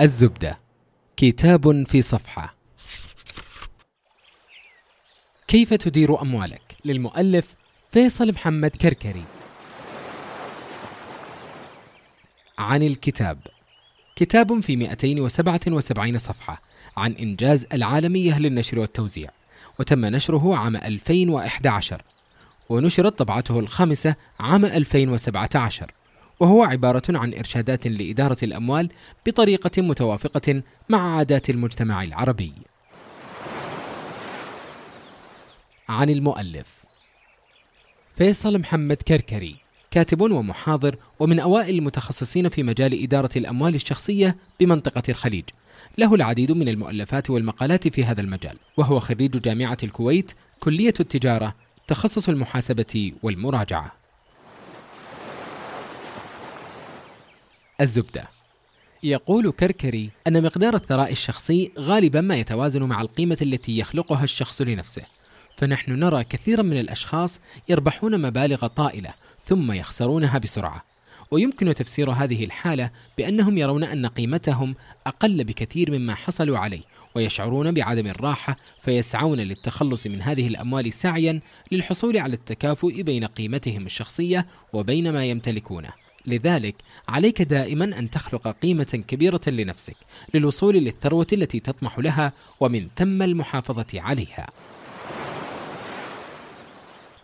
الزبدة. كتاب في صفحة. كيف تدير أموالك؟ للمؤلف فيصل محمد كركري. عن الكتاب. كتاب في 277 صفحة عن إنجاز العالمية للنشر والتوزيع وتم نشره عام 2011 ونشرت طبعته الخامسة عام 2017 وهو عبارة عن إرشادات لإدارة الأموال بطريقة متوافقة مع عادات المجتمع العربي. عن المؤلف فيصل محمد كركري كاتب ومحاضر ومن أوائل المتخصصين في مجال إدارة الأموال الشخصية بمنطقة الخليج. له العديد من المؤلفات والمقالات في هذا المجال، وهو خريج جامعة الكويت كلية التجارة تخصص المحاسبة والمراجعة. الزبدة. يقول كركري أن مقدار الثراء الشخصي غالبا ما يتوازن مع القيمة التي يخلقها الشخص لنفسه. فنحن نرى كثيرا من الأشخاص يربحون مبالغ طائلة ثم يخسرونها بسرعة. ويمكن تفسير هذه الحالة بأنهم يرون أن قيمتهم أقل بكثير مما حصلوا عليه ويشعرون بعدم الراحة فيسعون للتخلص من هذه الأموال سعيا للحصول على التكافؤ بين قيمتهم الشخصية وبين ما يمتلكونه. لذلك عليك دائما أن تخلق قيمة كبيرة لنفسك للوصول للثروة التي تطمح لها ومن ثم المحافظة عليها.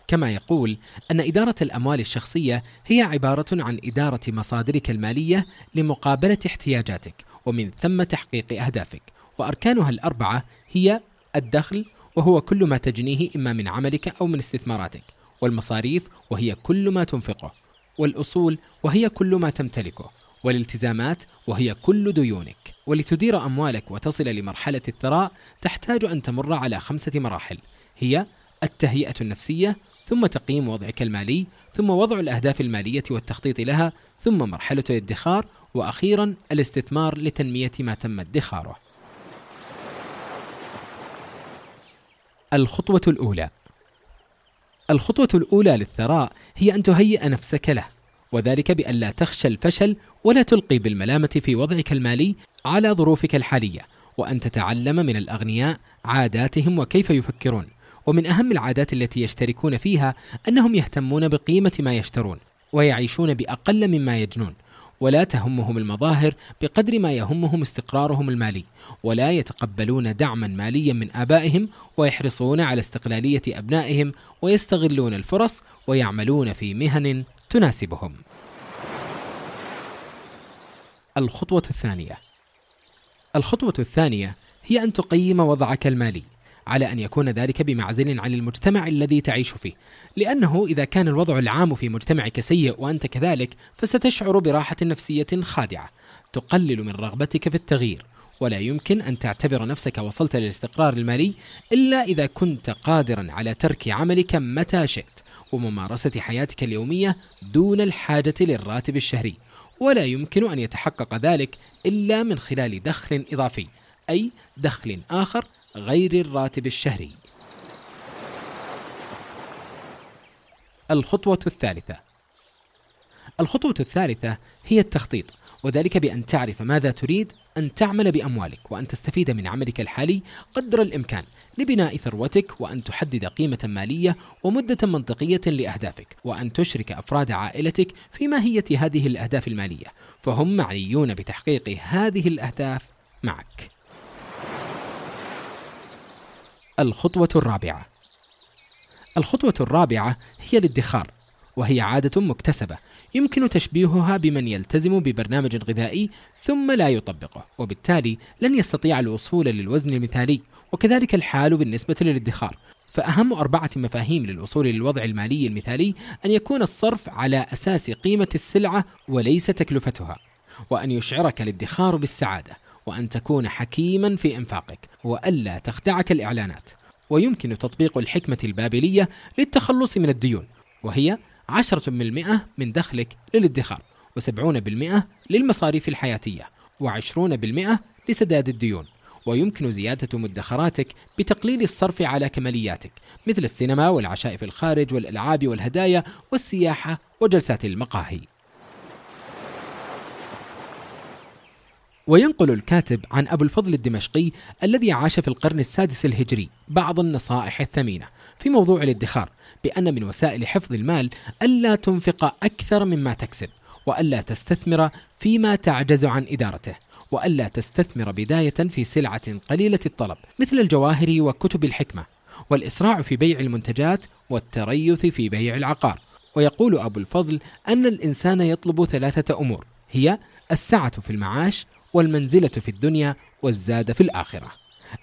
كما يقول أن إدارة الأموال الشخصية هي عبارة عن إدارة مصادرك المالية لمقابلة احتياجاتك ومن ثم تحقيق أهدافك وأركانها الأربعة هي الدخل وهو كل ما تجنيه إما من عملك أو من استثماراتك والمصاريف وهي كل ما تنفقه. والأصول وهي كل ما تمتلكه والالتزامات وهي كل ديونك. ولتدير أموالك وتصل لمرحلة الثراء تحتاج أن تمر على خمسة مراحل. هي التهيئة النفسية ثم تقييم وضعك المالي ثم وضع الأهداف المالية والتخطيط لها ثم مرحلة الادخار وأخيرا الاستثمار لتنمية ما تم ادخاره. الخطوة الأولى. الخطوة الأولى للثراء هي أن تهيئ نفسك له. وذلك بأن لا تخشى الفشل ولا تلقي بالملامة في وضعك المالي على ظروفك الحالية وأن تتعلم من الأغنياء عاداتهم وكيف يفكرون. ومن أهم العادات التي يشتركون فيها أنهم يهتمون بقيمة ما يشترون ويعيشون بأقل مما يجنون. ولا تهمهم المظاهر بقدر ما يهمهم استقرارهم المالي ولا يتقبلون دعما ماليا من آبائهم ويحرصون على استقلالية أبنائهم ويستغلون الفرص ويعملون في مهن تناسبهم. الخطوة الثانية. الخطوة الثانية هي أن تقيم وضعك المالي على أن يكون ذلك بمعزل عن المجتمع الذي تعيش فيه، لأنه إذا كان الوضع العام في مجتمعك سيء وأنت كذلك فستشعر براحة نفسية خادعة، تقلل من رغبتك في التغيير، ولا يمكن أن تعتبر نفسك وصلت للاستقرار المالي إلا إذا كنت قادرا على ترك عملك متى شئت، وممارسه حياتك اليومية دون الحاجة للراتب الشهري، ولا يمكن أن يتحقق ذلك إلا من خلال دخل إضافي، أي دخل آخر غير الراتب الشهري. الخطوة الثالثة الخطوة الثالثة هي التخطيط وذلك بأن تعرف ماذا تريد أن تعمل بأموالك وأن تستفيد من عملك الحالي قدر الإمكان لبناء ثروتك وأن تحدد قيمة مالية ومدة منطقية لأهدافك وأن تشرك أفراد عائلتك في ماهية هذه الأهداف المالية فهم معنيون بتحقيق هذه الأهداف معك. الخطوة الرابعة الخطوة الرابعة هي الادخار وهي عادة مكتسبة. يمكن تشبيهها بمن يلتزم ببرنامج غذائي ثم لا يطبقه وبالتالي لن يستطيع الوصول للوزن المثالي وكذلك الحال بالنسبة للادخار. فأهم أربعة مفاهيم للوصول للوضع المالي المثالي أن يكون الصرف على أساس قيمة السلعة وليس تكلفتها وأن يشعرك الادخار بالسعادة وأن تكون حكيما في إنفاقك وألا تخدعك الإعلانات. ويمكن تطبيق الحكمة البابلية للتخلص من الديون وهي عشرة بالمئة من دخلك للادخار وسبعون بالمئة للمصاريف الحياتية وعشرون بالمئة لسداد الديون. ويمكن زيادة مدخراتك بتقليل الصرف على كمالياتك مثل السينما والعشاء في الخارج والألعاب والهدايا والسياحة وجلسات المقاهي. وينقل الكاتب عن أبو الفضل الدمشقي الذي عاش في القرن السادس الهجري بعض النصائح الثمينة في موضوع الادخار بأن من وسائل حفظ المال ألا تنفق أكثر مما تكسب وألا تستثمر فيما تعجز عن إدارته وألا تستثمر بداية في سلعة قليلة الطلب مثل الجواهر وكتب الحكمة والإسراع في بيع المنتجات والتريث في بيع العقار. ويقول أبو الفضل أن الإنسان يطلب ثلاثة أمور هي السعة في المعاش والمنزلة في الدنيا والزاد في الآخرة.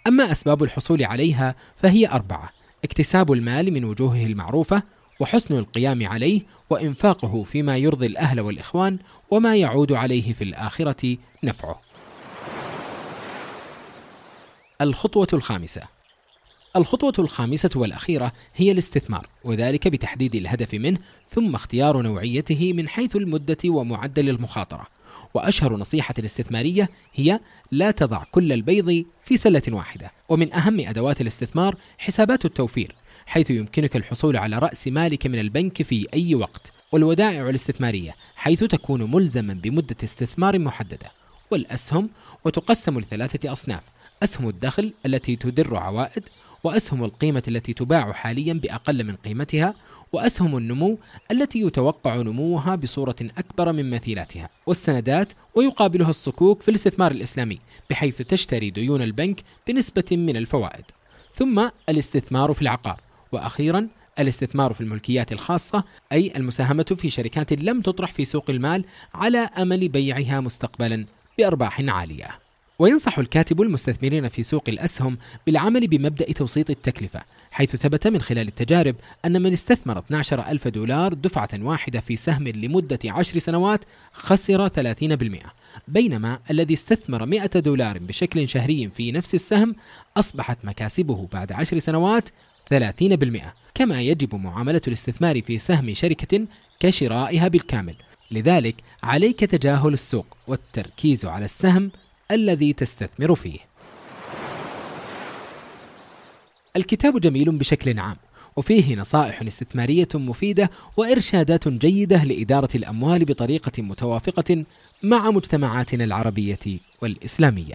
أما أسباب الحصول عليها فهي أربعة اكتساب المال من وجوهه المعروفة وحسن القيام عليه وإنفاقه فيما يرضي الأهل والإخوان وما يعود عليه في الآخرة نفعه. الخطوة الخامسة الخطوة الخامسة والأخيرة هي الاستثمار وذلك بتحديد الهدف منه ثم اختيار نوعيته من حيث المدة ومعدل المخاطرة. وأشهر نصيحة استثمارية هي لا تضع كل البيض في سلة واحدة. ومن أهم أدوات الاستثمار حسابات التوفير حيث يمكنك الحصول على رأس مالك من البنك في أي وقت. والودائع الاستثمارية حيث تكون ملزما بمدة استثمار محددة. والأسهم وتقسم لثلاثة أصناف أسهم الدخل التي تدر عوائد وأسهم القيمة التي تباع حاليا بأقل من قيمتها وأسهم النمو التي يتوقع نموها بصورة أكبر من مثيلاتها. والسندات ويقابلها الصكوك في الاستثمار الإسلامي بحيث تشتري ديون البنك بنسبة من الفوائد. ثم الاستثمار في العقار وأخيرا الاستثمار في الملكيات الخاصة أي المساهمة في شركات لم تطرح في سوق المال على أمل بيعها مستقبلا بأرباح عالية. وينصح الكاتب المستثمرين في سوق الأسهم بالعمل بمبدأ توسيط التكلفة حيث ثبت من خلال التجارب أن من استثمر 12 ألف دولار دفعة واحدة في سهم لمدة عشر سنوات خسر 30% بينما الذي استثمر 100 دولار بشكل شهري في نفس السهم أصبحت مكاسبه بعد عشر سنوات 30% كما يجب معاملة الاستثمار في سهم شركة كشرائها بالكامل. لذلك عليك تجاهل السوق والتركيز على السهم الذي تستثمر فيه. الكتاب جميل بشكل عام وفيه نصائح استثمارية مفيدة وإرشادات جيدة لإدارة الأموال بطريقة متوافقة مع مجتمعاتنا العربية والإسلامية.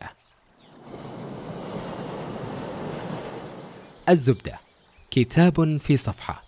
الزبدة كتاب في صفحة